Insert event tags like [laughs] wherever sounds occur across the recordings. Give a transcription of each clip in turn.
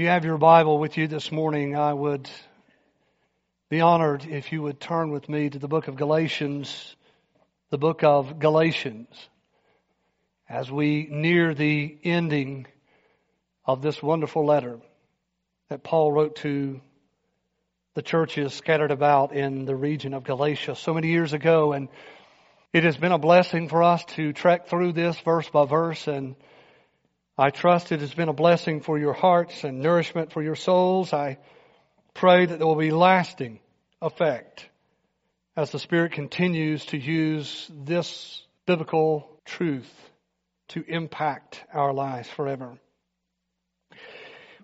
you have your Bible with you this morning, I would be honored if you would turn with me to the book of Galatians, the book of Galatians, as we near the ending of this wonderful letter that Paul wrote to the churches scattered about in the region of Galatia so many years ago. And it has been a blessing for us to trek through this verse by verse and I trust it has been a blessing for your hearts and nourishment for your souls. I pray that there will be lasting effect as the Spirit continues to use this biblical truth to impact our lives forever.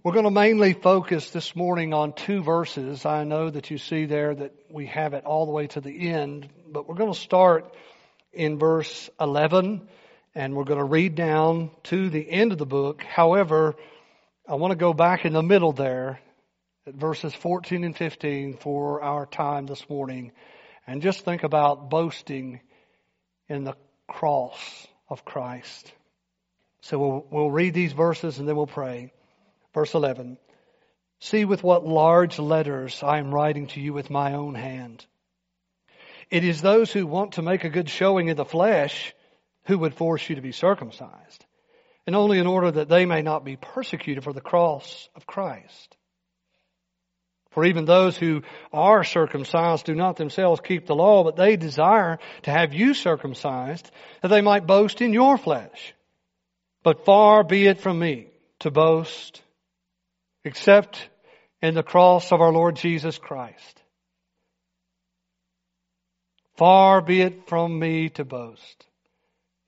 We're going to mainly focus this morning on two verses. I know that you see there that we have it all the way to the end, but we're going to start in verse 11 and we're going to read down to the end of the book. However, I want to go back in the middle there at verses 14 and 15 for our time this morning and just think about boasting in the cross of Christ. So we'll, we'll read these verses and then we'll pray. Verse 11. See with what large letters I am writing to you with my own hand. It is those who want to make a good showing in the flesh who would force you to be circumcised, and only in order that they may not be persecuted for the cross of Christ. For even those who are circumcised do not themselves keep the law, but they desire to have you circumcised, that they might boast in your flesh. But far be it from me to boast, except in the cross of our Lord Jesus Christ. Far be it from me to boast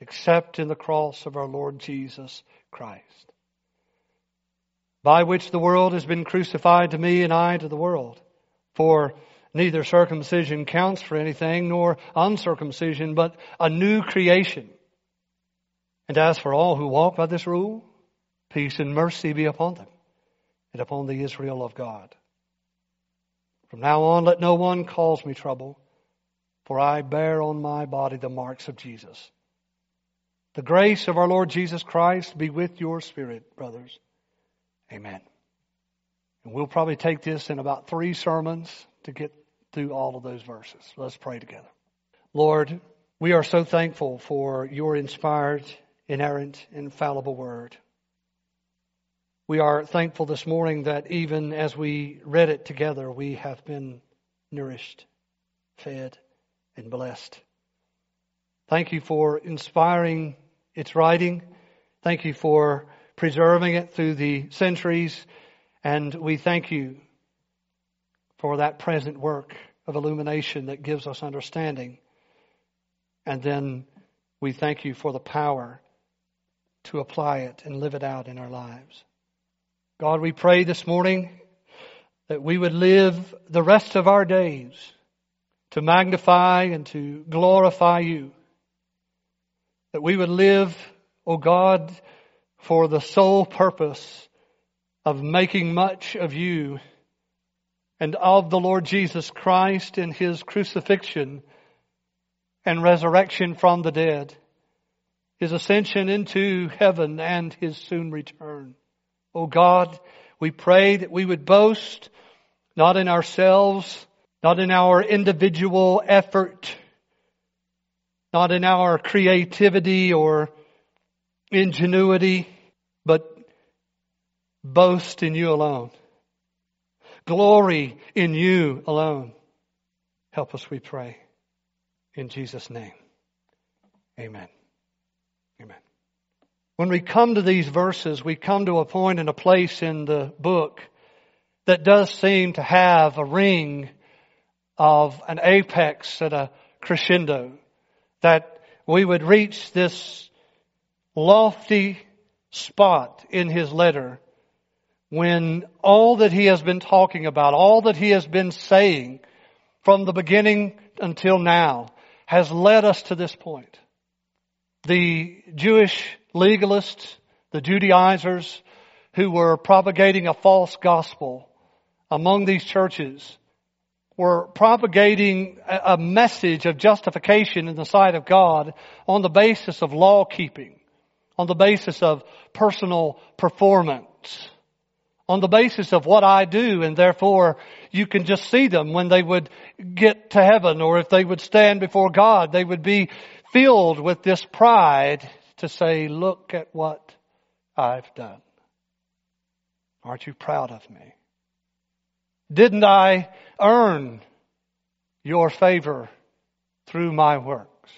except in the cross of our Lord Jesus Christ, by which the world has been crucified to me and I to the world. For neither circumcision counts for anything nor uncircumcision, but a new creation. And as for all who walk by this rule, peace and mercy be upon them and upon the Israel of God. From now on, let no one cause me trouble, for I bear on my body the marks of Jesus. The grace of our Lord Jesus Christ be with your spirit, brothers. Amen. And we'll probably take this in about three sermons to get through all of those verses. Let's pray together. Lord, we are so thankful for your inspired, inerrant, infallible word. We are thankful this morning that even as we read it together, we have been nourished, fed, and blessed. Thank you for inspiring its writing. Thank you for preserving it through the centuries. And we thank you for that present work of illumination that gives us understanding. And then we thank you for the power to apply it and live it out in our lives. God, we pray this morning that we would live the rest of our days to magnify and to glorify you that we would live, O oh God, for the sole purpose of making much of you and of the Lord Jesus Christ in His crucifixion and resurrection from the dead, His ascension into heaven and His soon return. O oh God, we pray that we would boast not in ourselves, not in our individual effort, not in our creativity or ingenuity, but boast in you alone. Glory in you alone. Help us, we pray. In Jesus' name. Amen. Amen. When we come to these verses, we come to a point and a place in the book that does seem to have a ring of an apex and a crescendo that we would reach this lofty spot in his letter when all that he has been talking about, all that he has been saying from the beginning until now has led us to this point. The Jewish legalists, the Judaizers who were propagating a false gospel among these churches were propagating a message of justification in the sight of God on the basis of law keeping, on the basis of personal performance, on the basis of what I do and therefore you can just see them when they would get to heaven or if they would stand before God, they would be filled with this pride to say, look at what I've done. Aren't you proud of me? Didn't I earn your favor through my works?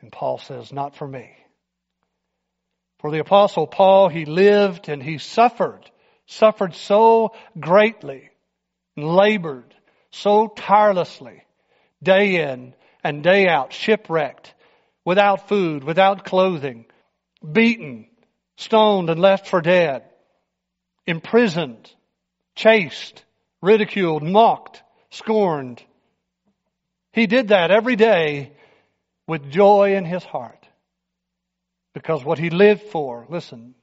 And Paul says, not for me. For the apostle Paul, he lived and he suffered suffered so greatly and labored so tirelessly day in and day out, shipwrecked, without food, without clothing, beaten, stoned and left for dead, imprisoned, chased, ridiculed, mocked, scorned. He did that every day with joy in his heart. Because what he lived for, listen,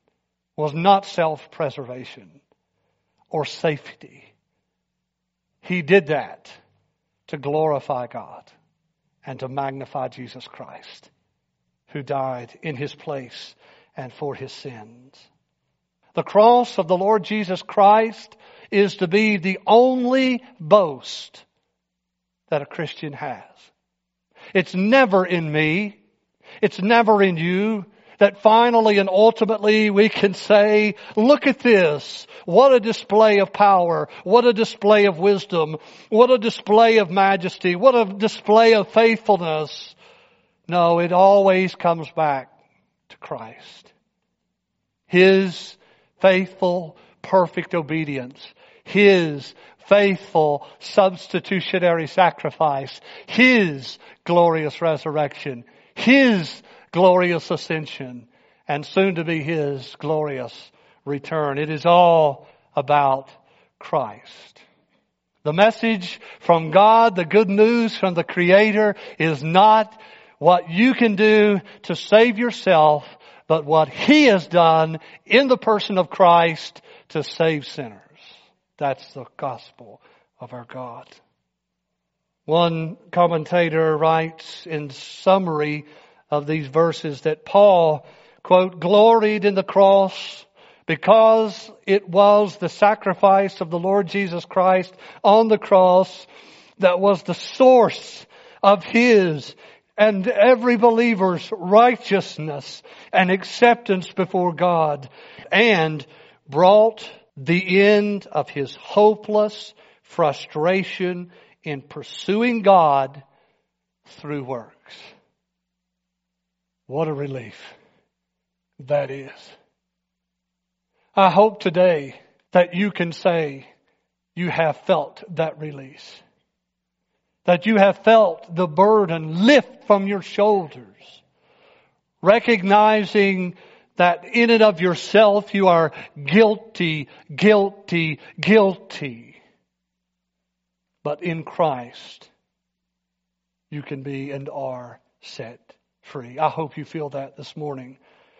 was not self-preservation or safety. He did that to glorify God and to magnify Jesus Christ, who died in his place and for his sins. The cross of the Lord Jesus Christ is to be the only boast that a Christian has. It's never in me. It's never in you that finally and ultimately we can say, look at this. What a display of power. What a display of wisdom. What a display of majesty. What a display of faithfulness. No, it always comes back to Christ. His faithful, perfect obedience. His faithful substitutionary sacrifice. His glorious resurrection. His glorious ascension and soon to be His glorious return. It is all about Christ. The message from God, the good news from the Creator is not what you can do to save yourself, but what He has done in the person of Christ to save sinners. That's the gospel of our God. One commentator writes in summary of these verses that Paul, quote, gloried in the cross because it was the sacrifice of the Lord Jesus Christ on the cross that was the source of his and every believer's righteousness and acceptance before God and brought the end of his hopeless frustration in pursuing God through works. What a relief that is. I hope today that you can say you have felt that release. That you have felt the burden lift from your shoulders. Recognizing that in and of yourself you are guilty, guilty, guilty. But in Christ you can be and are set free. I hope you feel that this morning.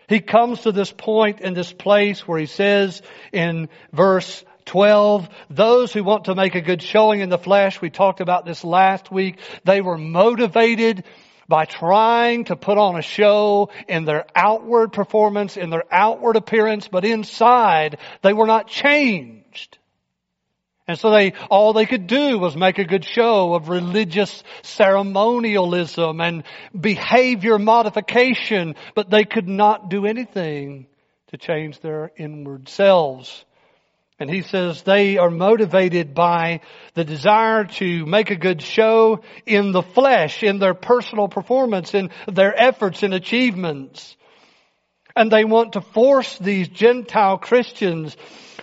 He comes to this point in this place where he says in verse 12, those who want to make a good showing in the flesh, we talked about this last week, they were motivated by trying to put on a show in their outward performance, in their outward appearance, but inside they were not changed. And so they, all they could do was make a good show of religious ceremonialism and behavior modification, but they could not do anything to change their inward selves. And he says they are motivated by the desire to make a good show in the flesh, in their personal performance, in their efforts and achievements. And they want to force these Gentile Christians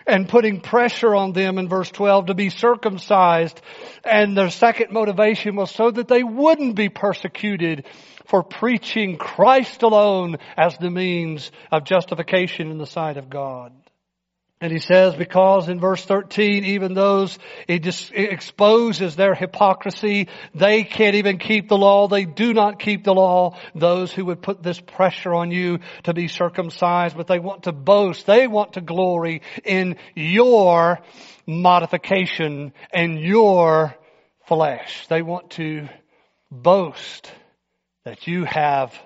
and putting pressure on them in verse 12 to be circumcised. And their second motivation was so that they wouldn't be persecuted for preaching Christ alone as the means of justification in the sight of God. And he says, because in verse 13, even those, it just exposes their hypocrisy. They can't even keep the law. They do not keep the law. Those who would put this pressure on you to be circumcised, but they want to boast. They want to glory in your modification and your flesh. They want to boast that you have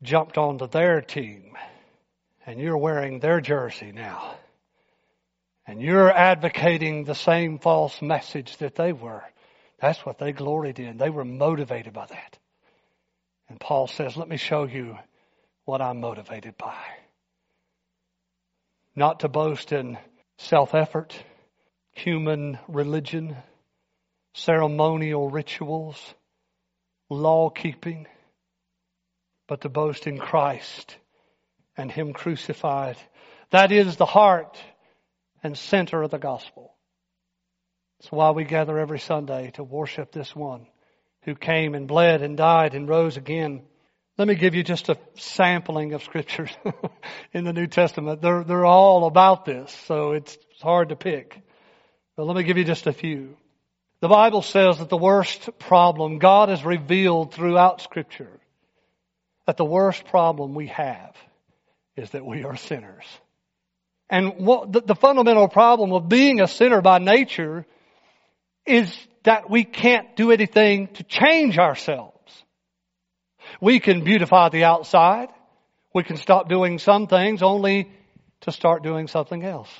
jumped onto their team and you're wearing their jersey now. And you're advocating the same false message that they were. That's what they gloried in. They were motivated by that. And Paul says, let me show you what I'm motivated by. Not to boast in self-effort, human religion, ceremonial rituals, law keeping, but to boast in Christ and Him crucified. That is the heart and center of the gospel. It's why we gather every Sunday to worship this one who came and bled and died and rose again. Let me give you just a sampling of scriptures [laughs] in the New Testament. They're, they're all about this, so it's hard to pick. But let me give you just a few. The Bible says that the worst problem God has revealed throughout scripture, that the worst problem we have is that we are sinners. And what the, the fundamental problem of being a sinner by nature is that we can't do anything to change ourselves. We can beautify the outside. We can stop doing some things only to start doing something else.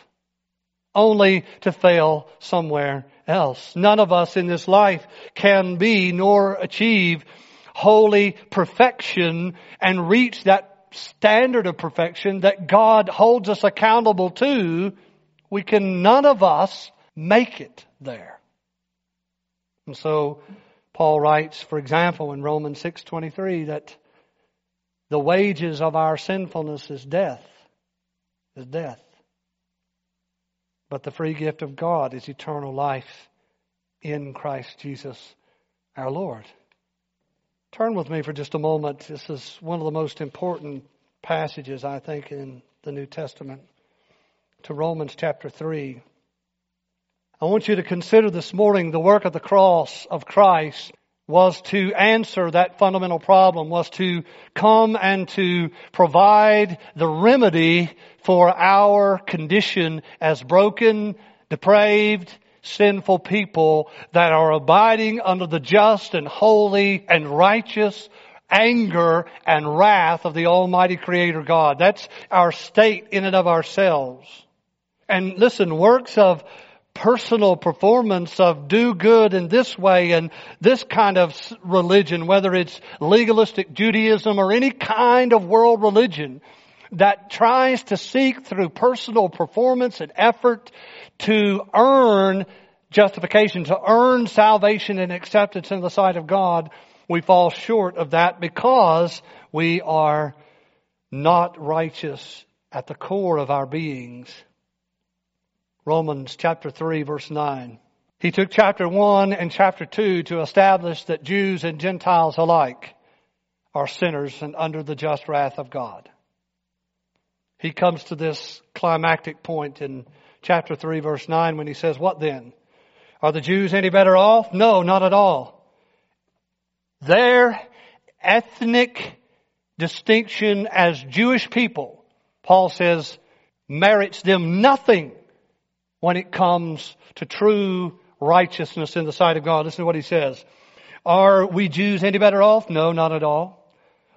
Only to fail somewhere else. None of us in this life can be nor achieve holy perfection and reach that standard of perfection that God holds us accountable to. We can, none of us make it there. And so Paul writes, for example, in Romans 6:23 that the wages of our sinfulness is death, is death. But the free gift of God is eternal life in Christ Jesus our Lord. Turn with me for just a moment. This is one of the most important passages, I think, in the New Testament to Romans chapter 3. I want you to consider this morning the work of the cross of Christ was to answer that fundamental problem, was to come and to provide the remedy for our condition as broken, depraved, sinful people that are abiding under the just and holy and righteous anger and wrath of the Almighty Creator God. That's our state in and of ourselves. And listen, works of personal performance of do good in this way and this kind of religion, whether it's legalistic Judaism or any kind of world religion that tries to seek through personal performance and effort to earn justification, to earn salvation and acceptance in the sight of God, we fall short of that because we are not righteous at the core of our beings. Romans chapter 3 verse 9. He took chapter 1 and chapter 2 to establish that Jews and Gentiles alike are sinners and under the just wrath of God. He comes to this climactic point in chapter 3 verse 9 when he says, what then? Are the Jews any better off? No, not at all. Their ethnic distinction as Jewish people, Paul says, merits them nothing when it comes to true righteousness in the sight of God. Listen to what he says. Are we Jews any better off? No, not at all.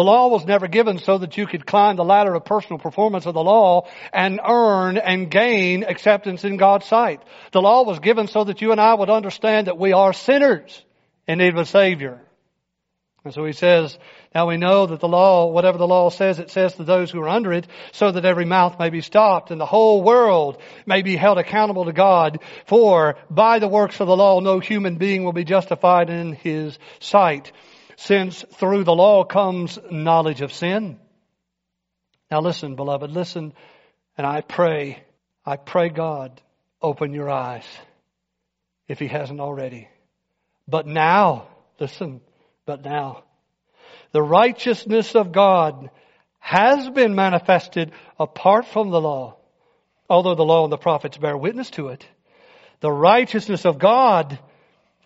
the law was never given so that you could climb the ladder of personal performance of the law and earn and gain acceptance in God's sight. The law was given so that you and I would understand that we are sinners in need of a Savior. And so he says, now we know that the law, whatever the law says, it says to those who are under it, so that every mouth may be stopped and the whole world may be held accountable to God. For by the works of the law, no human being will be justified in his sight since through the law comes knowledge of sin. Now listen, beloved, listen, and I pray, I pray God, open your eyes if He hasn't already. But now, listen, but now, the righteousness of God has been manifested apart from the law, although the law and the prophets bear witness to it. The righteousness of God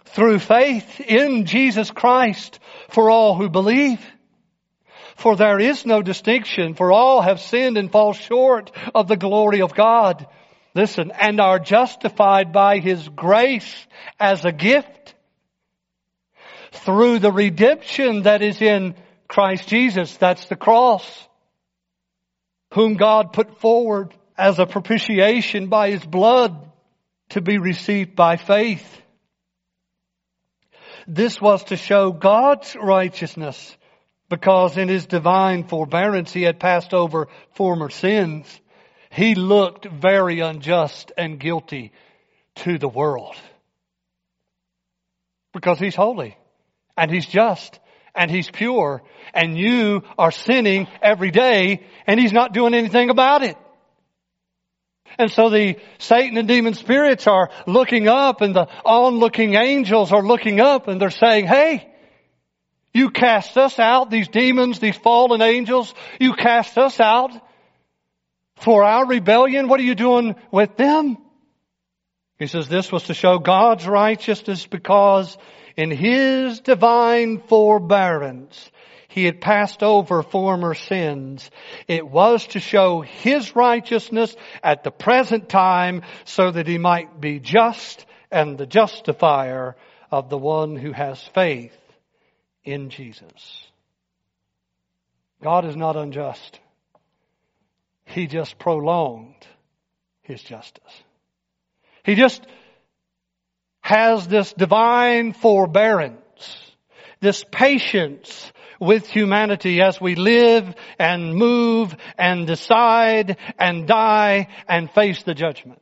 through faith in Jesus Christ for all who believe. For there is no distinction, for all have sinned and fall short of the glory of God. Listen, and are justified by His grace as a gift through the redemption that is in Christ Jesus. That's the cross. Whom God put forward as a propitiation by His blood to be received by faith. This was to show God's righteousness because in his divine forbearance he had passed over former sins. He looked very unjust and guilty to the world. Because he's holy and he's just and he's pure and you are sinning every day and he's not doing anything about it. And so the Satan and demon spirits are looking up and the onlooking angels are looking up and they're saying, hey, you cast us out, these demons, these fallen angels, you cast us out for our rebellion. What are you doing with them? He says this was to show God's righteousness because in His divine forbearance, he had passed over former sins. It was to show His righteousness at the present time so that He might be just and the justifier of the one who has faith in Jesus. God is not unjust. He just prolonged His justice. He just has this divine forbearance, this patience with humanity as we live and move and decide and die and face the judgment.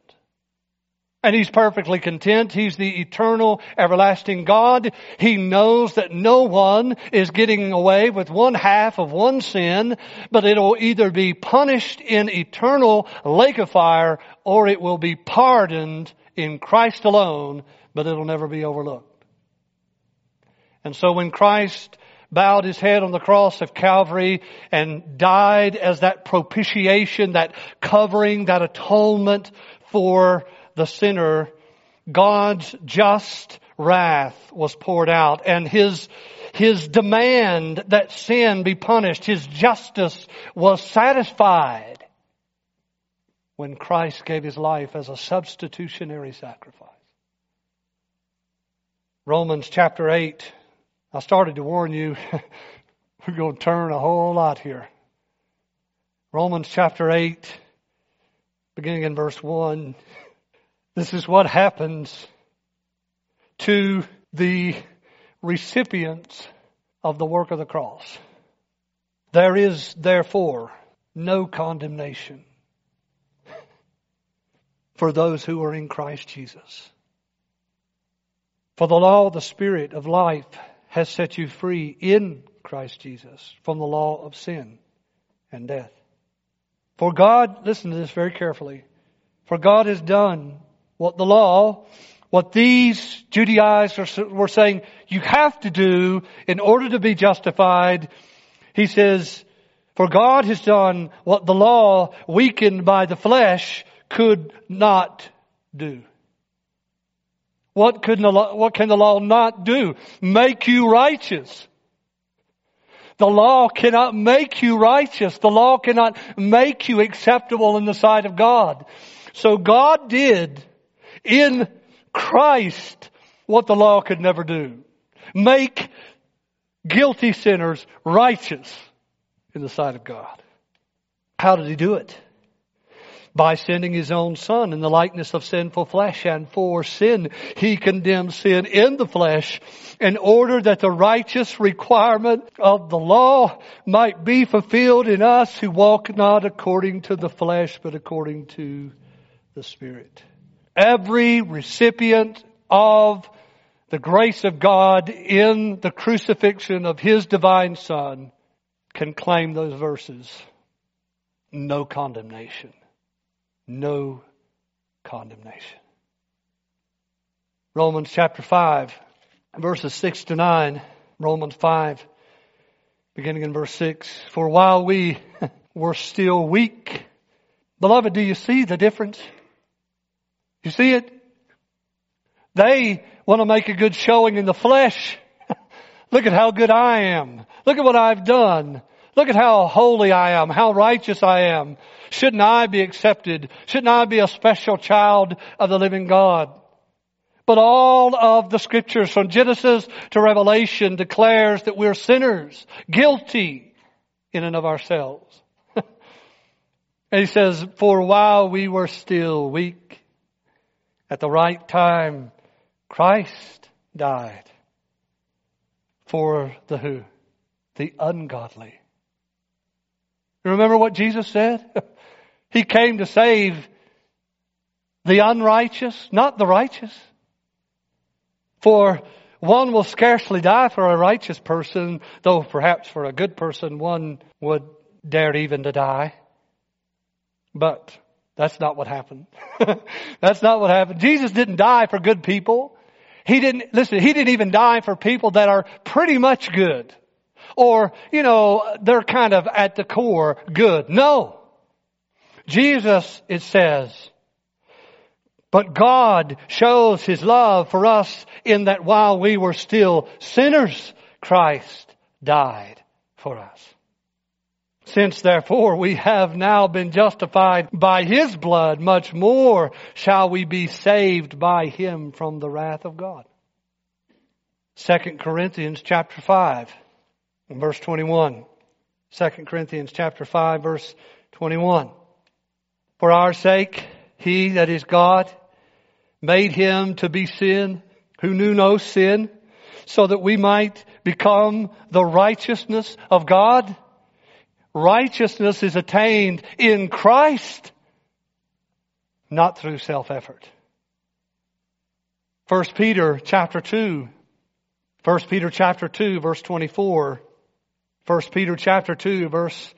And he's perfectly content. He's the eternal, everlasting God. He knows that no one is getting away with one half of one sin, but it'll either be punished in eternal lake of fire or it will be pardoned in Christ alone, but it'll never be overlooked. And so when Christ bowed his head on the cross of Calvary and died as that propitiation, that covering, that atonement for the sinner, God's just wrath was poured out and his his demand that sin be punished, his justice was satisfied when Christ gave his life as a substitutionary sacrifice. Romans chapter 8 I started to warn you, [laughs] we're going to turn a whole lot here. Romans chapter 8, beginning in verse 1. This is what happens to the recipients of the work of the cross. There is therefore no condemnation [laughs] for those who are in Christ Jesus. For the law of the Spirit of life has set you free in Christ Jesus from the law of sin and death. For God, listen to this very carefully, for God has done what the law, what these Judaizers were saying you have to do in order to be justified. He says, for God has done what the law, weakened by the flesh, could not do. What, could the law, what can the law not do? Make you righteous. The law cannot make you righteous. The law cannot make you acceptable in the sight of God. So God did in Christ what the law could never do. Make guilty sinners righteous in the sight of God. How did he do it? By sending his own son in the likeness of sinful flesh and for sin he condemned sin in the flesh in order that the righteous requirement of the law might be fulfilled in us who walk not according to the flesh but according to the spirit. Every recipient of the grace of God in the crucifixion of His divine Son can claim those verses no condemnation. No condemnation. Romans chapter 5, verses 6 to 9. Romans 5, beginning in verse 6. For while we [laughs] were still weak, beloved, do you see the difference? You see it? They want to make a good showing in the flesh. [laughs] Look at how good I am. Look at what I've done. Look at how holy I am, how righteous I am. Shouldn't I be accepted? Shouldn't I be a special child of the living God? But all of the scriptures from Genesis to Revelation declares that we're sinners, guilty in and of ourselves. [laughs] and he says, for while we were still weak, at the right time, Christ died for the who? The ungodly. Remember what Jesus said? [laughs] he came to save the unrighteous, not the righteous. For one will scarcely die for a righteous person, though perhaps for a good person one would dare even to die. But that's not what happened. [laughs] that's not what happened. Jesus didn't die for good people. He didn't, listen, he didn't even die for people that are pretty much good. Or, you know, they're kind of at the core good. No. Jesus, it says, but God shows His love for us in that while we were still sinners, Christ died for us. Since therefore we have now been justified by His blood, much more shall we be saved by Him from the wrath of God. 2 Corinthians chapter 5 verse 21. 2 Corinthians chapter 5 verse 21. For our sake, He that is God made him to be sin who knew no sin so that we might become the righteousness of God. Righteousness is attained in Christ, not through self-effort. 1 Peter chapter 2, 1 Peter chapter 2 verse 24, 1 Peter chapter 2 verse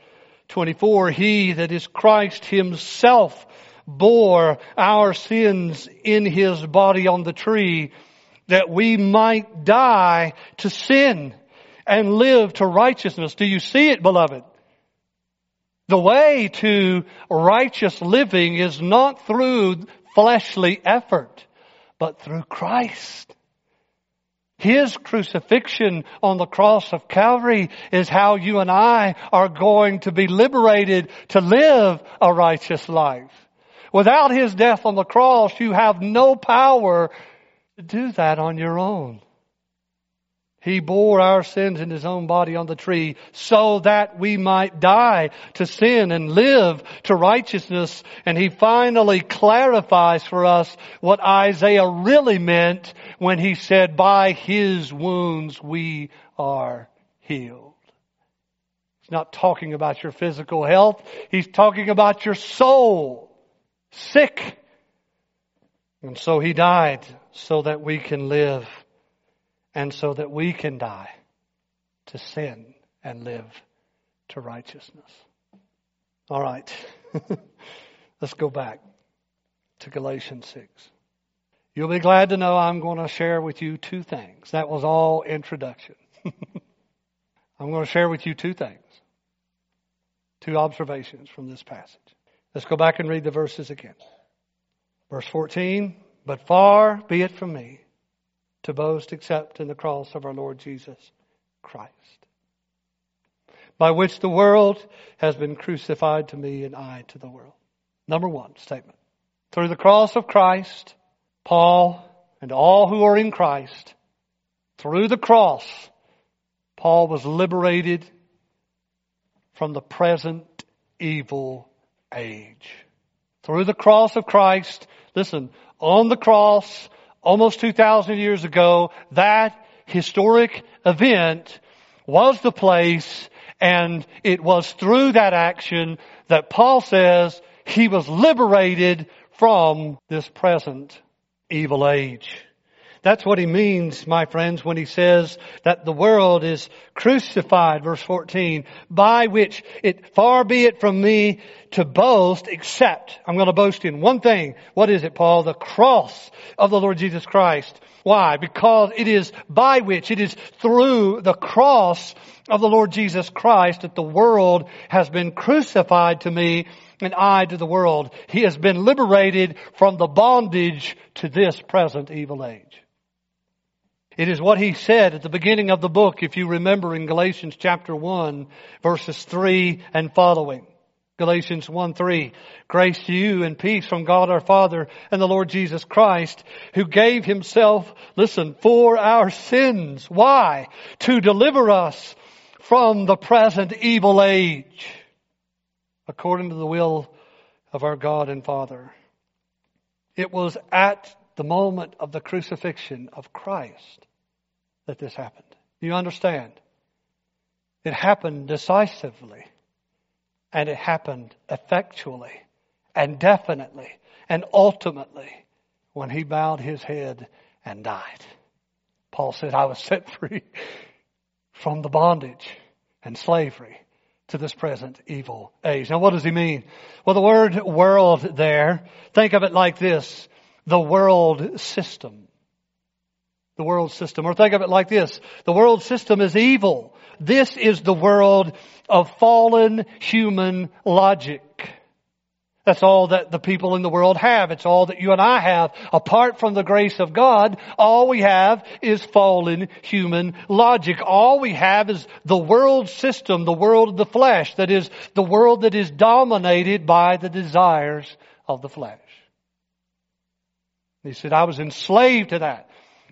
24, He that is Christ Himself bore our sins in his body on the tree that we might die to sin and live to righteousness. Do you see it, beloved? The way to righteous living is not through fleshly effort, but through Christ. His crucifixion on the cross of Calvary is how you and I are going to be liberated to live a righteous life. Without His death on the cross, you have no power to do that on your own. He bore our sins in His own body on the tree so that we might die to sin and live to righteousness. And He finally clarifies for us what Isaiah really meant when He said, by His wounds we are healed. He's not talking about your physical health. He's talking about your soul sick. And so he died so that we can live and so that we can die to sin and live to righteousness. All right. [laughs] Let's go back to Galatians 6. You'll be glad to know I'm going to share with you two things. That was all introduction. [laughs] I'm going to share with you two things. Two observations from this passage. Let's go back and read the verses again. Verse 14, but far be it from me to boast except in the cross of our Lord Jesus Christ, by which the world has been crucified to me and I to the world. Number one statement. Through the cross of Christ, Paul and all who are in Christ, through the cross, Paul was liberated from the present evil age. Through the cross of Christ, listen, on the cross, almost 2,000 years ago, that historic event was the place and it was through that action that Paul says he was liberated from this present evil age. That's what he means, my friends, when he says that the world is crucified, verse 14, by which it far be it from me to boast except I'm going to boast in one thing. What is it, Paul? The cross of the Lord Jesus Christ. Why? Because it is by which, it is through the cross of the Lord Jesus Christ that the world has been crucified to me and I to the world. He has been liberated from the bondage to this present evil age. It is what he said at the beginning of the book, if you remember in Galatians chapter 1, verses 3 and following. Galatians 1 3. Grace to you and peace from God our Father and the Lord Jesus Christ, who gave himself, listen, for our sins. Why? To deliver us from the present evil age, according to the will of our God and Father. It was at the moment of the crucifixion of Christ that this happened. Do you understand? It happened decisively and it happened effectually and definitely and ultimately when he bowed his head and died. Paul said, I was set [laughs] free from the bondage and slavery to this present evil age. Now what does he mean? Well, the word world there, think of it like this, the world system. The world system. Or think of it like this, the world system is evil. This is the world of fallen human logic. That's all that the people in the world have. It's all that you and I have. Apart from the grace of God, all we have is fallen human logic. All we have is the world system, the world of the flesh, that is the world that is dominated by the desires of the flesh. He said, I was enslaved to that.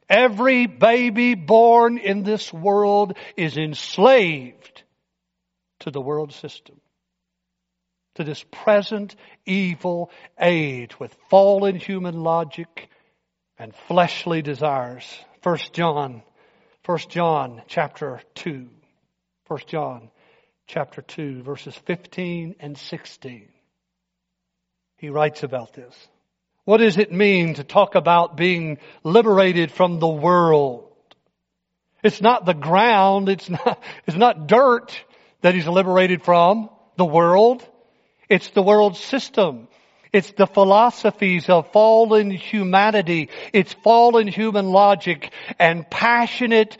Every baby born in this world is enslaved to the world system. To this present evil age with fallen human logic and fleshly desires. First John, First John chapter 2. First John chapter 2 verses 15 and 16. He writes about this. What does it mean to talk about being liberated from the world? It's not the ground, it's not, [laughs] it's not dirt that he's liberated from, the world. It's the world system. It's the philosophies of fallen humanity. It's fallen human logic and passionate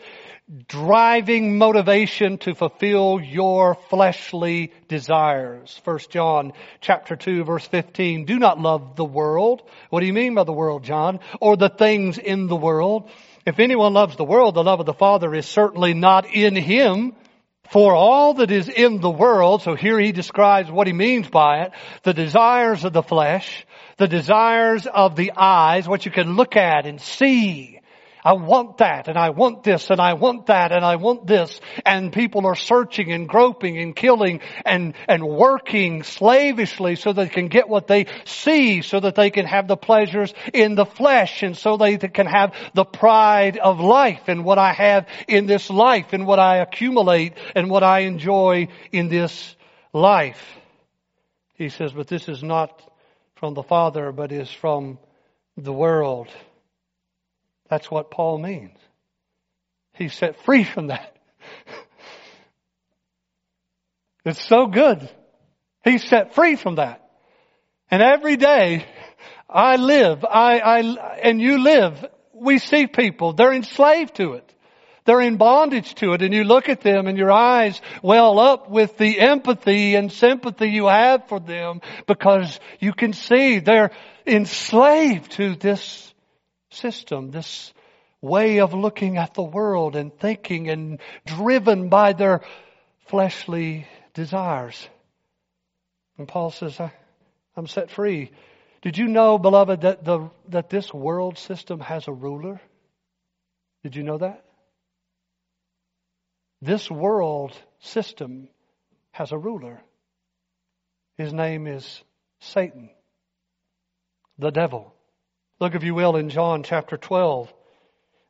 driving motivation to fulfill your fleshly desires. First John chapter 2 verse 15. Do not love the world. What do you mean by the world, John? Or the things in the world. If anyone loves the world, the love of the Father is certainly not in him. For all that is in the world, so here he describes what he means by it, the desires of the flesh, the desires of the eyes, what you can look at and see, I want that and I want this and I want that and I want this. And people are searching and groping and killing and, and working slavishly so they can get what they see so that they can have the pleasures in the flesh and so they can have the pride of life and what I have in this life and what I accumulate and what I enjoy in this life. He says, but this is not from the Father, but is from the world. That's what Paul means. He's set free from that. [laughs] it's so good. He's set free from that. And every day I live, I, I, and you live, we see people, they're enslaved to it. They're in bondage to it and you look at them and your eyes well up with the empathy and sympathy you have for them because you can see they're enslaved to this system, this way of looking at the world and thinking and driven by their fleshly desires. And Paul says, I'm set free. Did you know, beloved, that, the, that this world system has a ruler? Did you know that? This world system has a ruler. His name is Satan, the devil. Look, if you will, in John chapter 12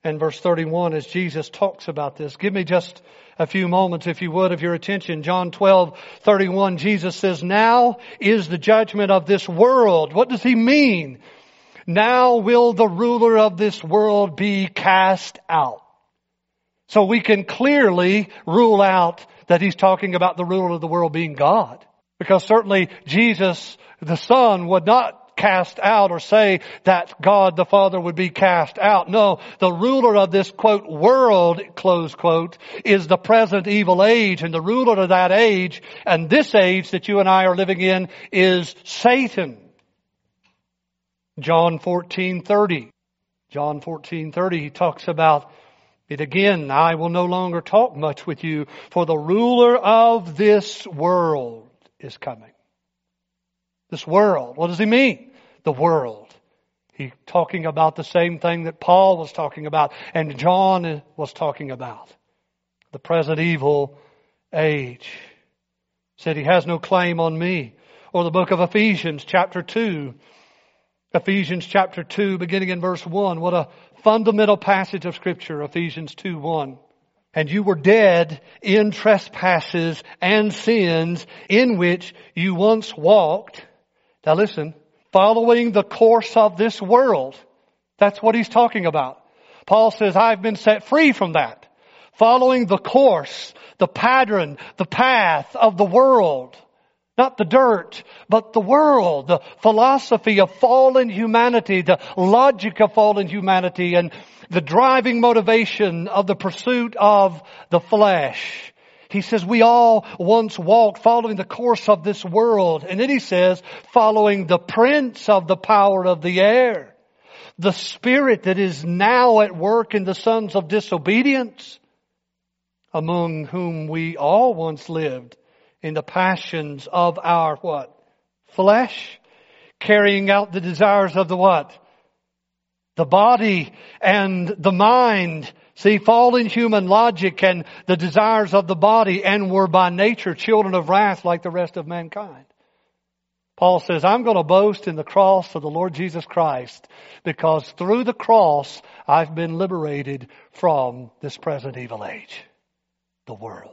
and verse 31 as Jesus talks about this. Give me just a few moments, if you would, of your attention. John 12, 31, Jesus says, now is the judgment of this world. What does he mean? Now will the ruler of this world be cast out. So we can clearly rule out that he's talking about the ruler of the world being God. Because certainly Jesus, the Son, would not cast out or say that God the Father would be cast out. No, the ruler of this quote world, close quote, is the present evil age and the ruler of that age and this age that you and I are living in is Satan. John 14:30. John 14:30 he talks about it again, I will no longer talk much with you for the ruler of this world is coming. This world. What does he mean? The world. He's talking about the same thing that Paul was talking about and John was talking about. The present evil age. Said he has no claim on me. Or the book of Ephesians chapter 2. Ephesians chapter 2 beginning in verse 1. What a fundamental passage of scripture. Ephesians 2 1 and you were dead in trespasses and sins in which you once walked, now listen, following the course of this world. That's what he's talking about. Paul says, I've been set free from that. Following the course, the pattern, the path of the world. Not the dirt, but the world, the philosophy of fallen humanity, the logic of fallen humanity, and the driving motivation of the pursuit of the flesh. He says we all once walked following the course of this world. And then he says following the prince of the power of the air. The spirit that is now at work in the sons of disobedience among whom we all once lived in the passions of our what? Flesh. Carrying out the desires of the what? The body and the mind See, fallen human logic and the desires of the body and were by nature children of wrath like the rest of mankind. Paul says, I'm going to boast in the cross of the Lord Jesus Christ because through the cross I've been liberated from this present evil age, the world.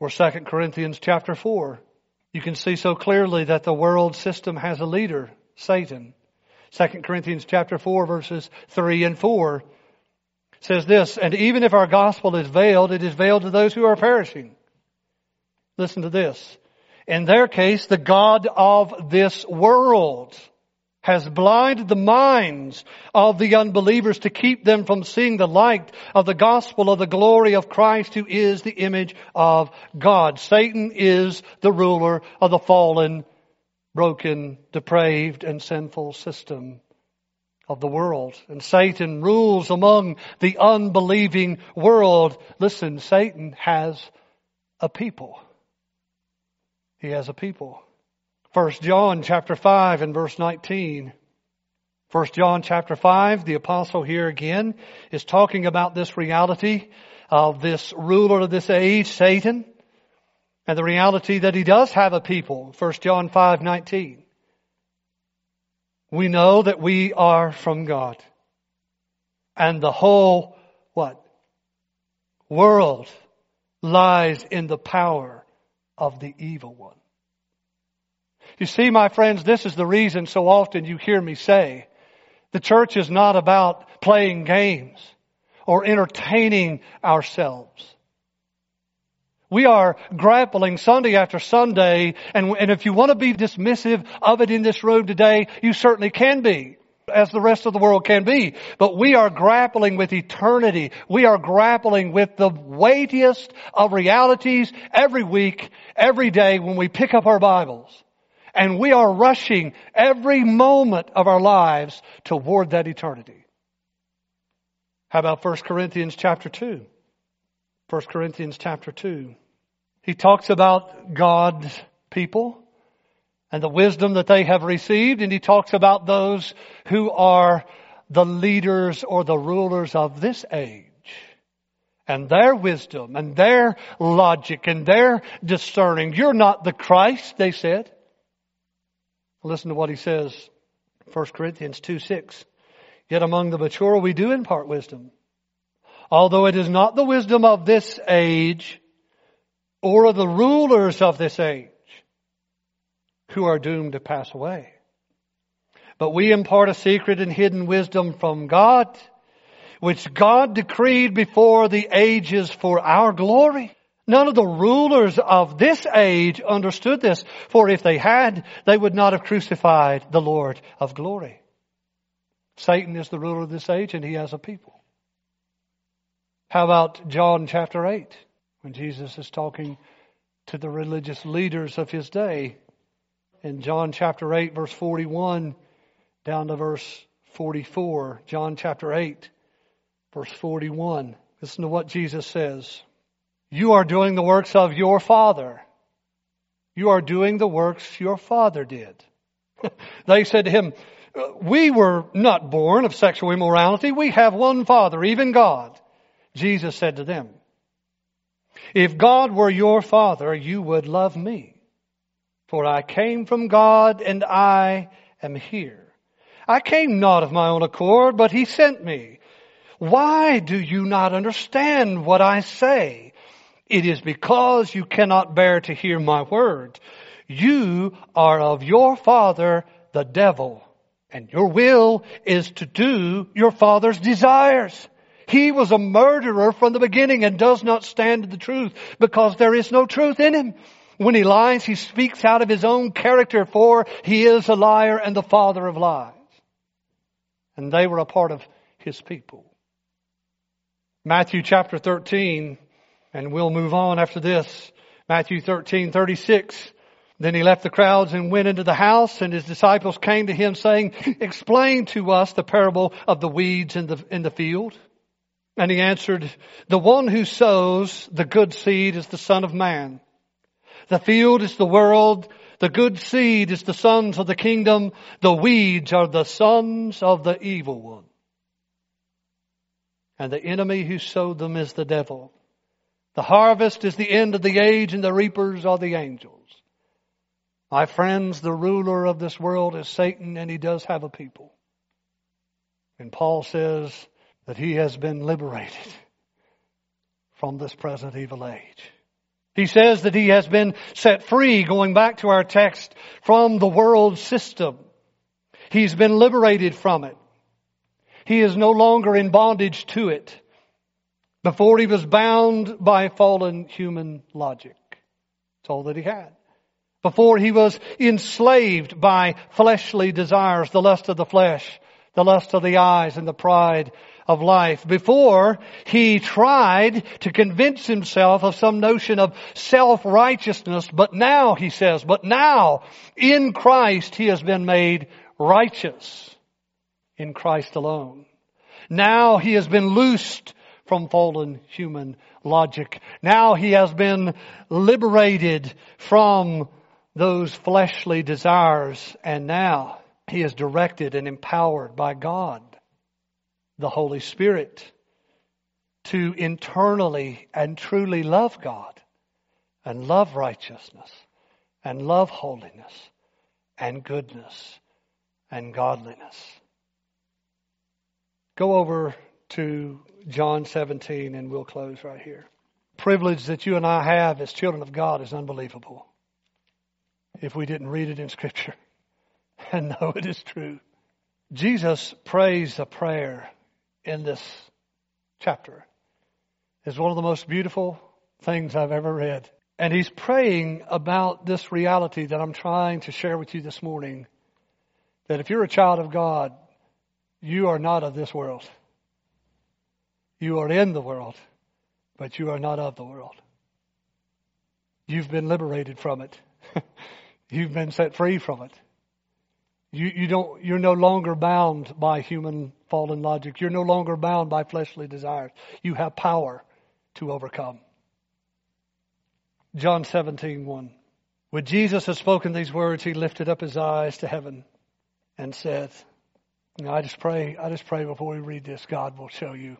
Or 2 Corinthians chapter 4. You can see so clearly that the world system has a leader, Satan. 2 Corinthians chapter 4 verses 3 and 4 says this, and even if our gospel is veiled, it is veiled to those who are perishing. Listen to this. In their case, the God of this world has blinded the minds of the unbelievers to keep them from seeing the light of the gospel of the glory of Christ who is the image of God. Satan is the ruler of the fallen, broken, depraved, and sinful system of the world. And Satan rules among the unbelieving world. Listen, Satan has a people. He has a people. First John chapter 5 and verse 19. First John chapter 5, the apostle here again is talking about this reality of this ruler of this age, Satan, and the reality that he does have a people. First John 5, 19 we know that we are from God. And the whole, what? World lies in the power of the evil one. You see, my friends, this is the reason so often you hear me say, the church is not about playing games or entertaining ourselves. We are grappling Sunday after Sunday, and, and if you want to be dismissive of it in this room today, you certainly can be as the rest of the world can be. But we are grappling with eternity. We are grappling with the weightiest of realities every week, every day when we pick up our Bibles. And we are rushing every moment of our lives toward that eternity. How about 1 Corinthians chapter 2? 1 Corinthians chapter 2. He talks about God's people and the wisdom that they have received, and he talks about those who are the leaders or the rulers of this age and their wisdom and their logic and their discerning. You're not the Christ, they said. Listen to what he says, 1 Corinthians 2 6. Yet among the mature we do impart wisdom. Although it is not the wisdom of this age, or of the rulers of this age who are doomed to pass away. But we impart a secret and hidden wisdom from God, which God decreed before the ages for our glory. None of the rulers of this age understood this, for if they had, they would not have crucified the Lord of glory. Satan is the ruler of this age and he has a people. How about John chapter 8, when Jesus is talking to the religious leaders of his day? In John chapter 8, verse 41 down to verse 44. John chapter 8, verse 41. Listen to what Jesus says. You are doing the works of your Father. You are doing the works your Father did. [laughs] they said to him, We were not born of sexual immorality. We have one Father, even God. Jesus said to them, If God were your Father, you would love me. For I came from God and I am here. I came not of my own accord, but He sent me. Why do you not understand what I say? It is because you cannot bear to hear my word. You are of your father, the devil, and your will is to do your father's desires. He was a murderer from the beginning and does not stand to the truth because there is no truth in him. When he lies, he speaks out of his own character for he is a liar and the father of lies. And they were a part of his people. Matthew chapter 13 and we'll move on after this. Matthew 13, 36. Then he left the crowds and went into the house and his disciples came to him saying, explain to us the parable of the weeds in the, in the field. And he answered, the one who sows the good seed is the son of man. The field is the world. The good seed is the sons of the kingdom. The weeds are the sons of the evil one. And the enemy who sowed them is the devil. The harvest is the end of the age and the reapers are the angels. My friends, the ruler of this world is Satan and he does have a people. And Paul says that he has been liberated from this present evil age. He says that he has been set free, going back to our text, from the world system. He's been liberated from it. He is no longer in bondage to it before he was bound by fallen human logic. That's all that he had. Before he was enslaved by fleshly desires, the lust of the flesh, the lust of the eyes, and the pride of life. Before he tried to convince himself of some notion of self-righteousness, but now, he says, but now, in Christ, he has been made righteous. In Christ alone. Now he has been loosed from fallen human logic. Now he has been liberated from those fleshly desires and now he is directed and empowered by God, the Holy Spirit, to internally and truly love God and love righteousness and love holiness and goodness and godliness. Go over to John 17 and we'll close right here. Privilege that you and I have as children of God is unbelievable. If we didn't read it in scripture [laughs] and know it is true. Jesus prays a prayer in this chapter. is one of the most beautiful things I've ever read. And he's praying about this reality that I'm trying to share with you this morning. That if you're a child of God, you are not of this world. You are in the world, but you are not of the world. You've been liberated from it. [laughs] You've been set free from it. You, you don't, you're no longer bound by human fallen logic. You're no longer bound by fleshly desires. You have power to overcome. John 17, 1. When Jesus had spoken these words, he lifted up his eyes to heaven and said, I just pray, I just pray before we read this, God will show you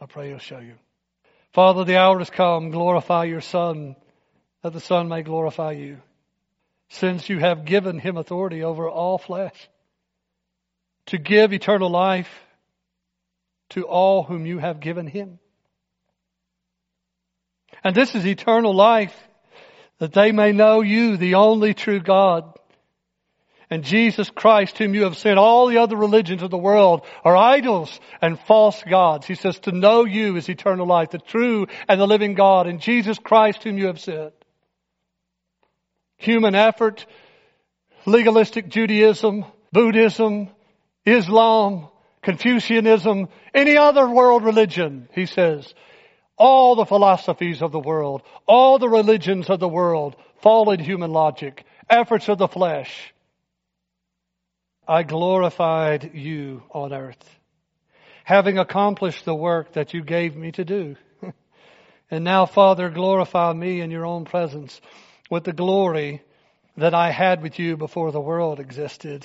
I pray he'll show you. Father, the hour has come. Glorify your Son, that the Son may glorify you. Since you have given him authority over all flesh, to give eternal life to all whom you have given him. And this is eternal life, that they may know you, the only true God, and Jesus Christ whom you have sent. All the other religions of the world are idols and false gods. He says to know you is eternal life, the true and the living God, and Jesus Christ whom you have sent. Human effort, legalistic Judaism, Buddhism, Islam, Confucianism, any other world religion, he says, all the philosophies of the world, all the religions of the world, fallen human logic, efforts of the flesh. I glorified you on earth, having accomplished the work that you gave me to do. [laughs] and now, Father, glorify me in your own presence with the glory that I had with you before the world existed.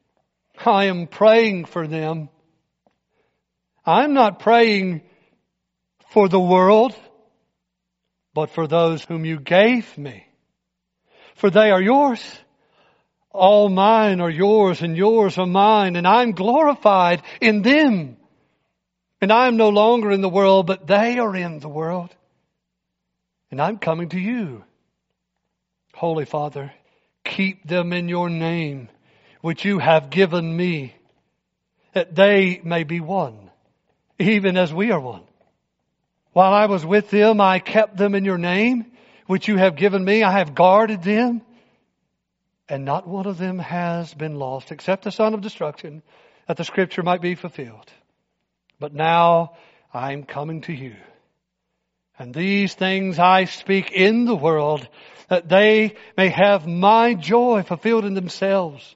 I am praying for them. I'm not praying for the world, but for those whom you gave me. For they are yours. All mine are yours and yours are mine and I'm glorified in them. And I am no longer in the world, but they are in the world. And I'm coming to you. Holy Father, keep them in your name, which you have given me, that they may be one, even as we are one. While I was with them, I kept them in your name, which you have given me. I have guarded them, and not one of them has been lost, except the son of destruction, that the scripture might be fulfilled. But now I'm coming to you. And these things I speak in the world, that they may have my joy fulfilled in themselves.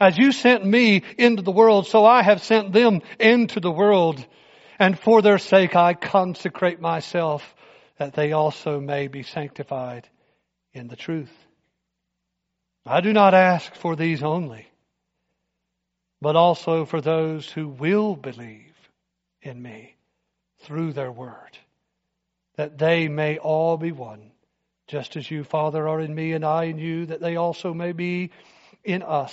As you sent me into the world, so I have sent them into the world. And for their sake I consecrate myself that they also may be sanctified in the truth. I do not ask for these only, but also for those who will believe in me through their word, that they may all be one, just as you, Father, are in me and I in you, that they also may be in us,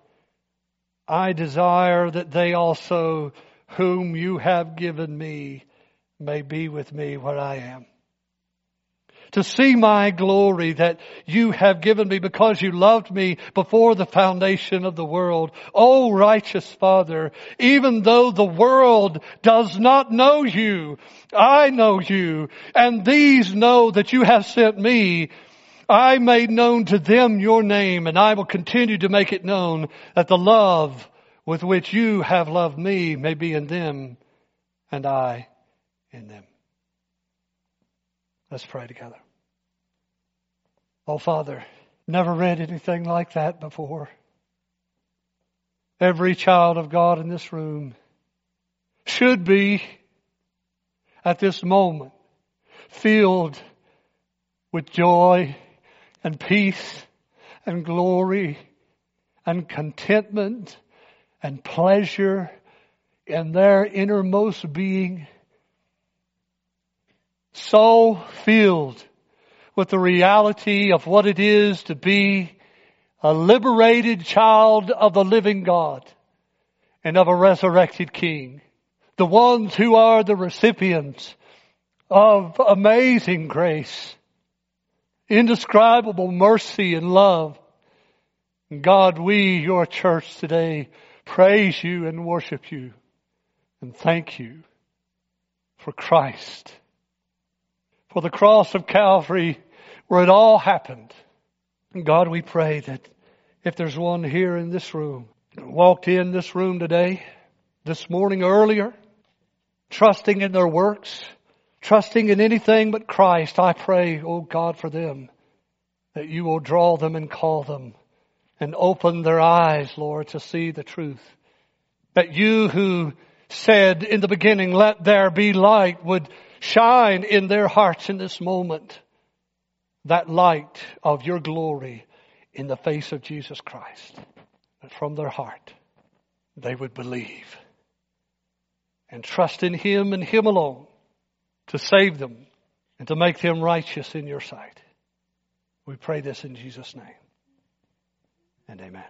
I desire that they also, whom you have given me, may be with me where I am to see my glory that you have given me because you loved me before the foundation of the world. Oh righteous Father, even though the world does not know you, I know you and these know that you have sent me. I made known to them your name and I will continue to make it known that the love with which you have loved me may be in them and I in them. Let's pray together. Oh, Father, never read anything like that before. Every child of God in this room should be at this moment filled with joy and peace and glory and contentment and pleasure in their innermost being so filled with the reality of what it is to be a liberated child of the living God and of a resurrected King. the ones who are the recipients of amazing grace, indescribable mercy and love. God, we, your church today, praise you and worship you and thank you for Christ, for the cross of Calvary where it all happened. And God, we pray that if there's one here in this room, walked in this room today, this morning earlier, trusting in their works, trusting in anything but Christ, I pray, oh God, for them, that you will draw them and call them and open their eyes, Lord, to see the truth. That you who said in the beginning, let there be light, would shine in their hearts in this moment. That light of your glory in the face of Jesus Christ. That from their heart they would believe and trust in Him and Him alone to save them and to make them righteous in your sight. We pray this in Jesus' name. And amen.